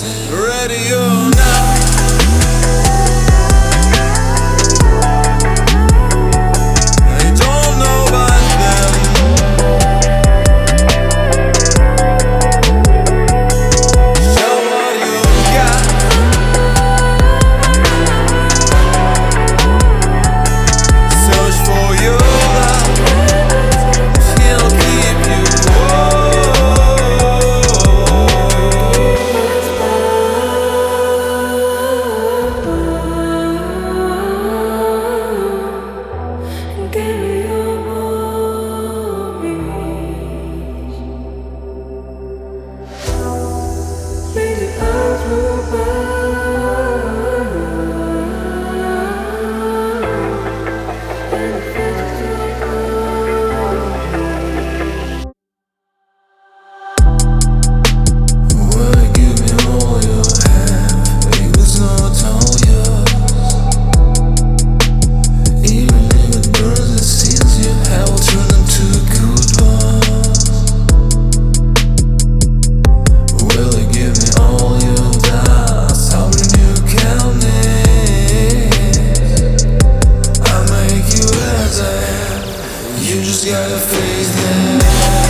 radio. face there.